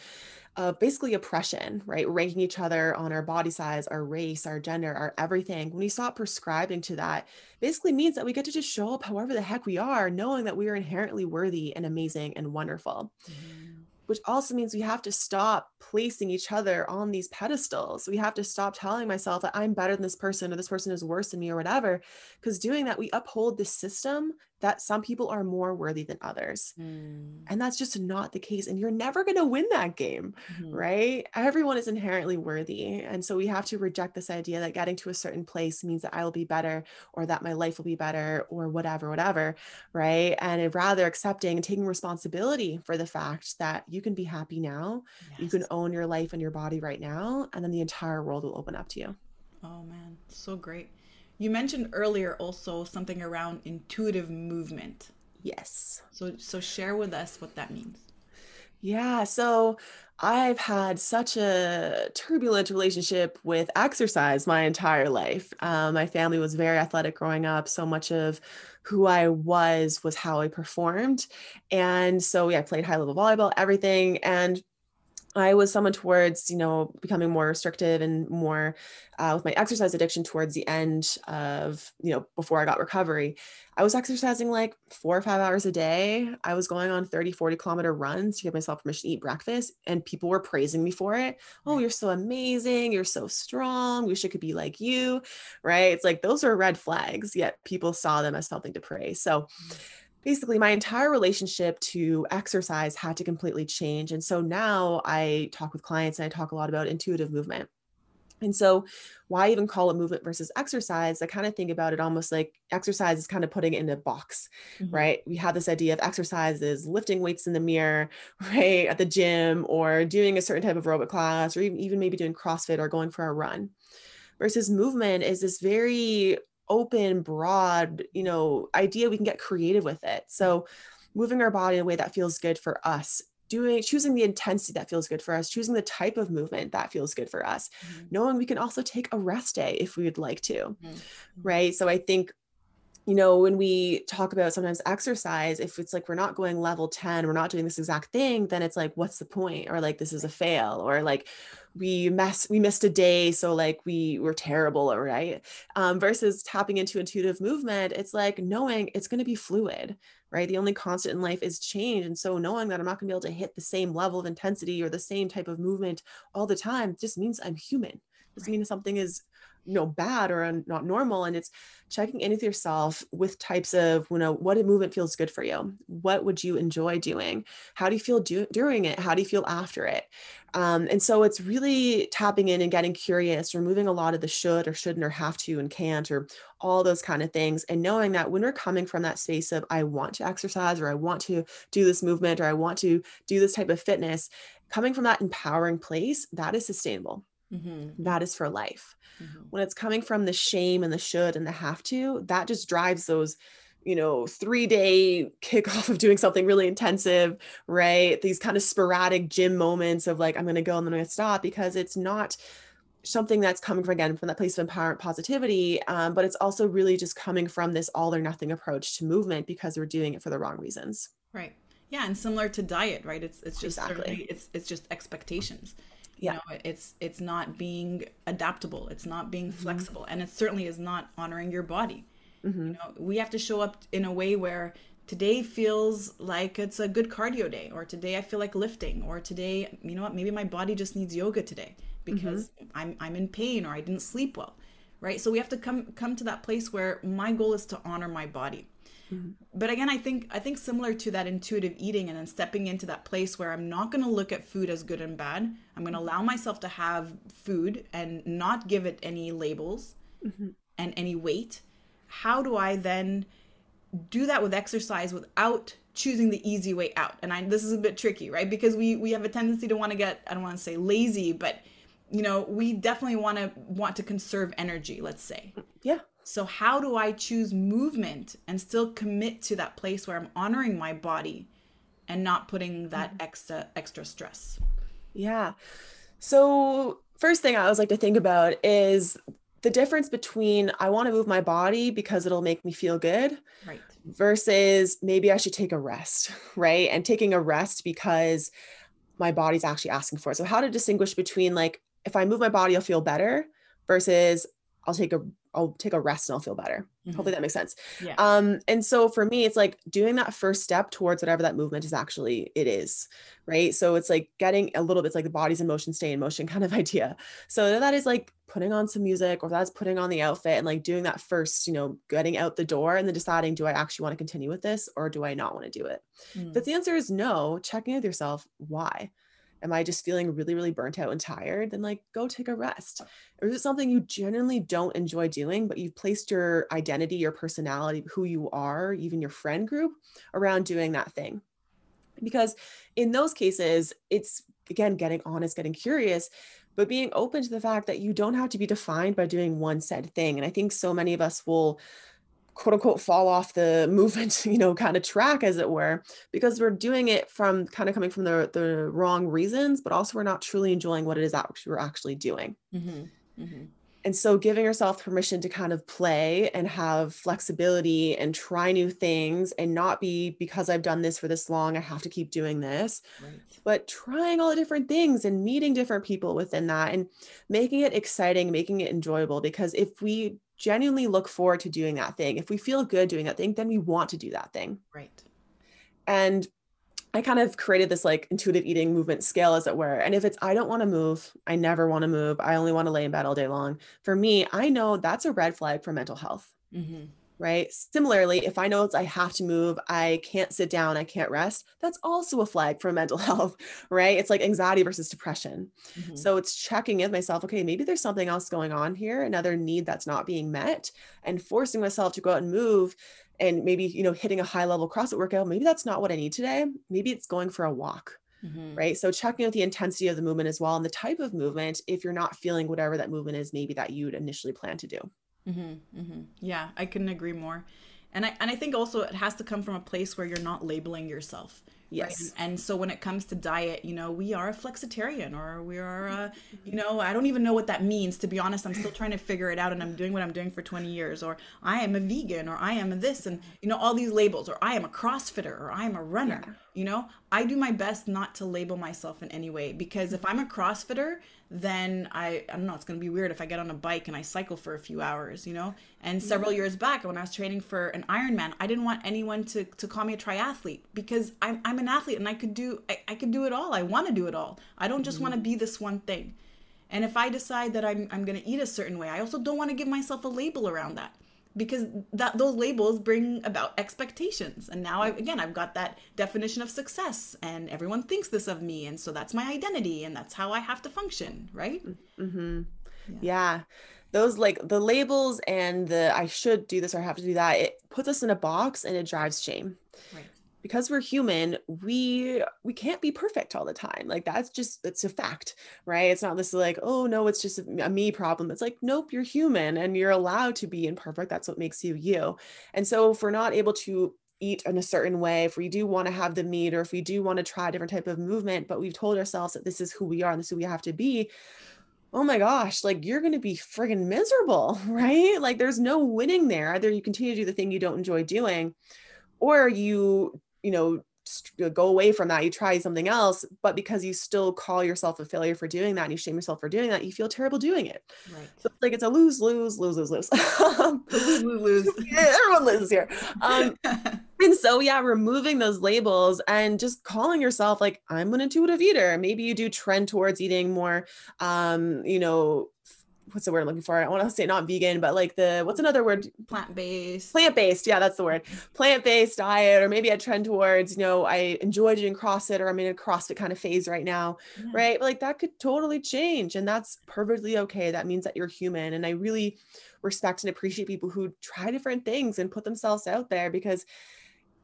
of basically oppression, right? Ranking each other on our body size, our race, our gender, our everything. When we stop prescribing to that, basically means that we get to just show up however the heck we are, knowing that we are inherently worthy and amazing and wonderful. Mm-hmm which also means we have to stop placing each other on these pedestals. We have to stop telling myself that I'm better than this person or this person is worse than me or whatever. Because doing that, we uphold this system that some people are more worthy than others. Mm. And that's just not the case. And you're never going to win that game, mm-hmm. right? Everyone is inherently worthy. And so we have to reject this idea that getting to a certain place means that I will be better or that my life will be better or whatever, whatever, right? And rather accepting and taking responsibility for the fact that you can be happy now, yes. you can own your life and your body right now, and then the entire world will open up to you. Oh man, so great. You mentioned earlier also something around intuitive movement. Yes. So so share with us what that means. Yeah, so I've had such a turbulent relationship with exercise my entire life. Um, my family was very athletic growing up. So much of who I was was how I performed. And so, yeah, I played high level volleyball, everything. And I was someone towards, you know, becoming more restrictive and more uh, with my exercise addiction towards the end of, you know, before I got recovery. I was exercising like four or five hours a day. I was going on 30, 40 kilometer runs to give myself permission to eat breakfast, and people were praising me for it. Oh, you're so amazing. You're so strong. Wish I could be like you. Right. It's like those are red flags, yet people saw them as something to praise. So, mm basically my entire relationship to exercise had to completely change. And so now I talk with clients and I talk a lot about intuitive movement. And so, why even call it movement versus exercise? I kind of think about it almost like exercise is kind of putting it in a box, mm-hmm. right? We have this idea of exercise is lifting weights in the mirror, right, at the gym, or doing a certain type of aerobic class, or even, even maybe doing CrossFit or going for a run. Versus movement is this very open, broad, you know, idea, we can get creative with it. So moving our body in a way that feels good for us doing choosing the intensity that feels good for us choosing the type of movement that feels good for us mm-hmm. knowing we can also take a rest day if we would like to mm-hmm. right so i think you know, when we talk about sometimes exercise, if it's like we're not going level 10, we're not doing this exact thing, then it's like, what's the point? Or like, this is a fail, or like, we mess, we missed a day. So like, we were terrible, or right. Um, versus tapping into intuitive movement, it's like knowing it's going to be fluid, right? The only constant in life is change. And so knowing that I'm not going to be able to hit the same level of intensity or the same type of movement all the time just means I'm human. Doesn't mean something is you know bad or not normal and it's checking in with yourself with types of you know what a movement feels good for you. What would you enjoy doing? How do you feel do- during it? How do you feel after it? Um, and so it's really tapping in and getting curious removing a lot of the should or shouldn't or have to and can't or all those kind of things and knowing that when we're coming from that space of i want to exercise or i want to do this movement or i want to do this type of fitness coming from that empowering place that is sustainable Mm-hmm. That is for life. Mm-hmm. When it's coming from the shame and the should and the have to, that just drives those, you know, three day kickoff of doing something really intensive, right? These kind of sporadic gym moments of like, I'm going to go and then I'm going to stop because it's not something that's coming from again from that place of empowerment positivity um, but it's also really just coming from this all or nothing approach to movement because we're doing it for the wrong reasons right yeah and similar to diet right it's it's just exactly. it's it's just expectations yeah. You know, it's it's not being adaptable. It's not being mm-hmm. flexible, and it certainly is not honoring your body. Mm-hmm. You know, we have to show up in a way where today feels like it's a good cardio day, or today I feel like lifting, or today, you know what, maybe my body just needs yoga today because mm-hmm. I'm I'm in pain or I didn't sleep well, right? So we have to come come to that place where my goal is to honor my body. Mm-hmm. But again, I think I think similar to that intuitive eating and then stepping into that place where I'm not going to look at food as good and bad. I'm going to allow myself to have food and not give it any labels mm-hmm. and any weight. How do I then do that with exercise without choosing the easy way out? And I this is a bit tricky, right? Because we we have a tendency to want to get I don't want to say lazy, but you know, we definitely want to want to conserve energy, let's say. Yeah. So, how do I choose movement and still commit to that place where I'm honoring my body and not putting that mm-hmm. extra extra stress? Yeah. So, first thing I always like to think about is the difference between I want to move my body because it'll make me feel good. Right. Versus maybe I should take a rest, right? And taking a rest because my body's actually asking for it. So how to distinguish between like if I move my body, I'll feel better versus I'll take a I'll take a rest and I'll feel better. Mhm. Hopefully that makes sense. Yeah. Um, and so for me, it's like doing that first step towards whatever that movement is actually it is, right? So it's like getting a little bit it's like the body's in motion, stay in motion kind of idea. So that is like putting on some music or that's putting on the outfit and like doing that first, you know, getting out the door and then deciding, do I actually want to continue with this or do I not want to do it? Mm. If the answer is no, checking with yourself, why? Am I just feeling really, really burnt out and tired? Then like go take a rest. Or is it something you genuinely don't enjoy doing, but you've placed your identity, your personality, who you are, even your friend group around doing that thing? Because in those cases, it's again getting honest, getting curious, but being open to the fact that you don't have to be defined by doing one said thing. And I think so many of us will quote unquote fall off the movement, you know, kind of track as it were, because we're doing it from kind of coming from the the wrong reasons, but also we're not truly enjoying what it is that we're actually doing. Mhm. Mhm. And so giving yourself permission to kind of play and have flexibility and try new things and not be because I've done this for this long, I have to keep doing this, Right. but trying all the different things and meeting different people within that and making it exciting, making it enjoyable. Because if we genuinely look forward to doing that thing, if we feel good doing that thing, then we want to do that thing. Right. And I kind of created this like intuitive eating movement scale, as it were. And if it's, I don't want to move, I never want to move, I only want to lay in bed all day long. For me, I know that's a red flag for mental health Mhm. Right? Similarly, if I know it's I have to move, I can't sit down, I can't rest, that's also a flag for mental health, right? It's like anxiety versus depression. Mhm. So it's checking in myself, okay, maybe there's something else going on here, another need that's not being met, and forcing myself to go out and move and maybe, you know, hitting a high level CrossFit workout, maybe that's not what I need today. Maybe it's going for a walk. Mhm. Right. So checking out the intensity of the movement as well and the type of movement if you're not feeling whatever that movement is, maybe that you'd initially plan to do. Hmm hmm Yeah, I couldn't agree more. And I and I think also it has to come from a place where you're not labeling yourself. right? Yes. And, and so when it comes to diet, you know, we are a flexitarian or we are, a, you know, I don't even know what that means. To be honest, I'm still trying to figure it out and I'm doing what I'm doing for 20 years. Or I am a vegan or I am a this and, you know, all these labels or I am a CrossFitter or I am a runner. Yeah. You know, I do my best not to label myself in any way because if I'm a CrossFitter, then I, I don't know, it's going to be weird if I get on a bike and I cycle for a few hours, you know? And several years back when I was training for an Ironman, I didn't want anyone to, to call me a triathlete because I'm, I'm an athlete and I could do, I, I could do it all. I want to do it all. I don't just mm-hmm. want to be this one thing. And if I decide that I'm, I'm going to eat a certain way, I also don't want to give myself a label around that because that those labels bring about expectations and now I, again i've got that definition of success and everyone thinks this of me and so that's my identity and that's how i have to function right mm-hmm. Yeah. Yeah. Those like the labels and the I should do this or I have to do that, it puts us in a box and it drives shame. right Because we're human, we we can't be perfect all the time. Like that's just it's a fact, right? It's not this like, oh no, it's just a, me problem. It's like, nope, you're human and you're allowed to be imperfect. That's what makes you you. And so if we're not able to eat in a certain way, if we do want to have the meat or if we do want to try a different type of movement, but we've told ourselves that this is who we are and this is who we have to be, oh my gosh, like you're going to be friggin' miserable, right? Like there's no winning there. Either you continue to do the thing you don't enjoy doing, or you, you know, go away from that, you try something else, but because you still call yourself a failure for doing that and you shame yourself for doing that, you feel terrible doing it. right So it's like it's a lose, lose, lose, lose, lose. lose lose lose Yeah, Everyone loses here. Um, and so, yeah, removing those labels and just calling yourself like, I'm an intuitive eater. Maybe you do trend towards eating more, um, you know, what's the word I'm looking for? I want to say not vegan, but like the, what's another word? plant-based Plant based. Yeah, that's the word. Plant based diet, or maybe I trend towards, you know, I enjoy doing CrossFit or I'm in a CrossFit kind of phase right now Yeah. right? But like that could totally change, and that's perfectly okay. That means that you're human. And I really respect and appreciate people who try different things and put themselves out there because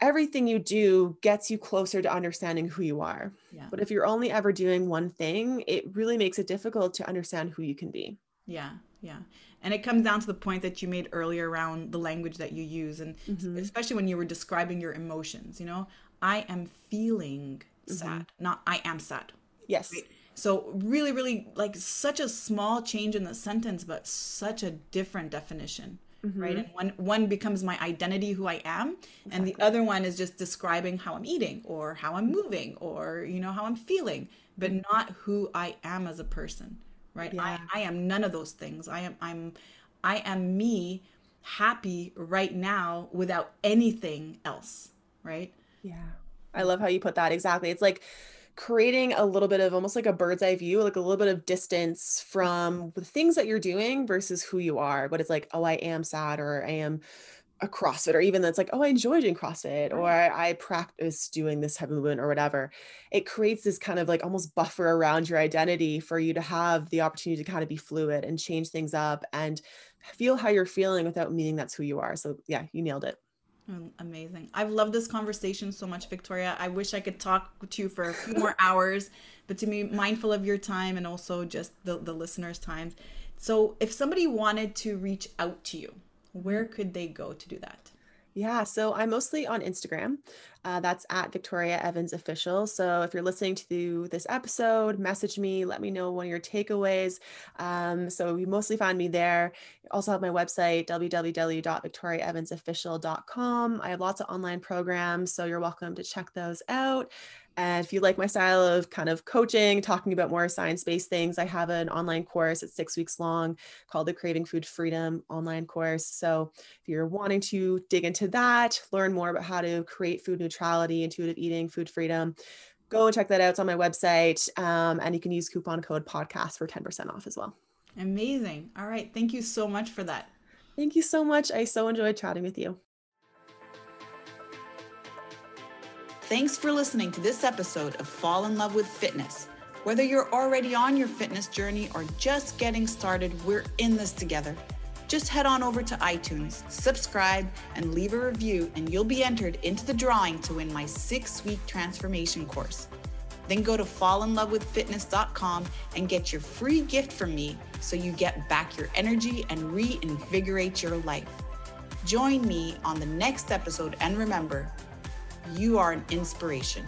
everything you do gets you closer to understanding who you are. yeah But if you're only ever doing one thing, it really makes it difficult to understand who you can be. Yeah, yeah. And it comes down to the point that you made earlier around the language that you use, and Mhm. especially when you were describing your emotions. You know, I am feeling sad, mm-hmm. not I am sad. Yes. Right? So, really, really like such a small change in the sentence, but such a different definition. Right. Mm-hmm. And one one becomes my identity, who I am, and the other one is just describing how I'm eating or how I'm moving or you know how I'm feeling, but mm-hmm. not who I am as a person right Yeah. I, I am none of those things i am i'm I am me happy right now without anything else, right? Yeah. I love how you put that exactly. It's like creating a little bit of almost like a bird's eye view, like a little bit of distance from the things that you're doing versus who you are. But it's like, oh, I am sad or I am a CrossFit, or even that's like, oh, I enjoy doing CrossFit, or mm-hmm. I practice doing this type of movement or whatever. It creates this kind of like almost buffer around your identity for you to have the opportunity to kind of be fluid and change things up and feel how you're feeling without meaning that's who you are. So yeah, you nailed it. Amazing. I've loved this conversation so much, Victoria. I wish I could talk to you for a few more hours, but to be mindful of your time and also just the, the listeners' time. So, if somebody wanted to reach out to you, where could they go to do that? Yeah, so I'm mostly on Instagram. Uh, that's at Victoria Evans Official. So if you're listening to this episode, message me, let me know one of your takeaways. Um, so you mostly find me there. Also have my website, www.victoriaevansofficial.com. I have lots of online programs, so you're welcome to check those out. And if you like my style of kind of coaching, talking about more science based things, I have an online course. It's six weeks long called the Craving Food Freedom online course. So if you're wanting to dig into that, learn more about how to create food neutrality, intuitive eating, food freedom, go and check that out. It's on my website. Um, and you can use coupon code podcast for 10% off as well. Amazing. All right. Thank you so much for that. Thank you so much. I so enjoyed chatting with you. Thanks for listening to this episode of Fall in Love with Fitness. Whether you're already on your fitness journey or just getting started, we're in this together. Just head on over to iTunes, subscribe, and leave a review, and you'll be entered into the drawing to win my six week transformation course. Then go to fallinlovewithfitness.com and get your free gift from me so you get back your energy and reinvigorate your life. Join me on the next episode, and remember, you are an inspiration.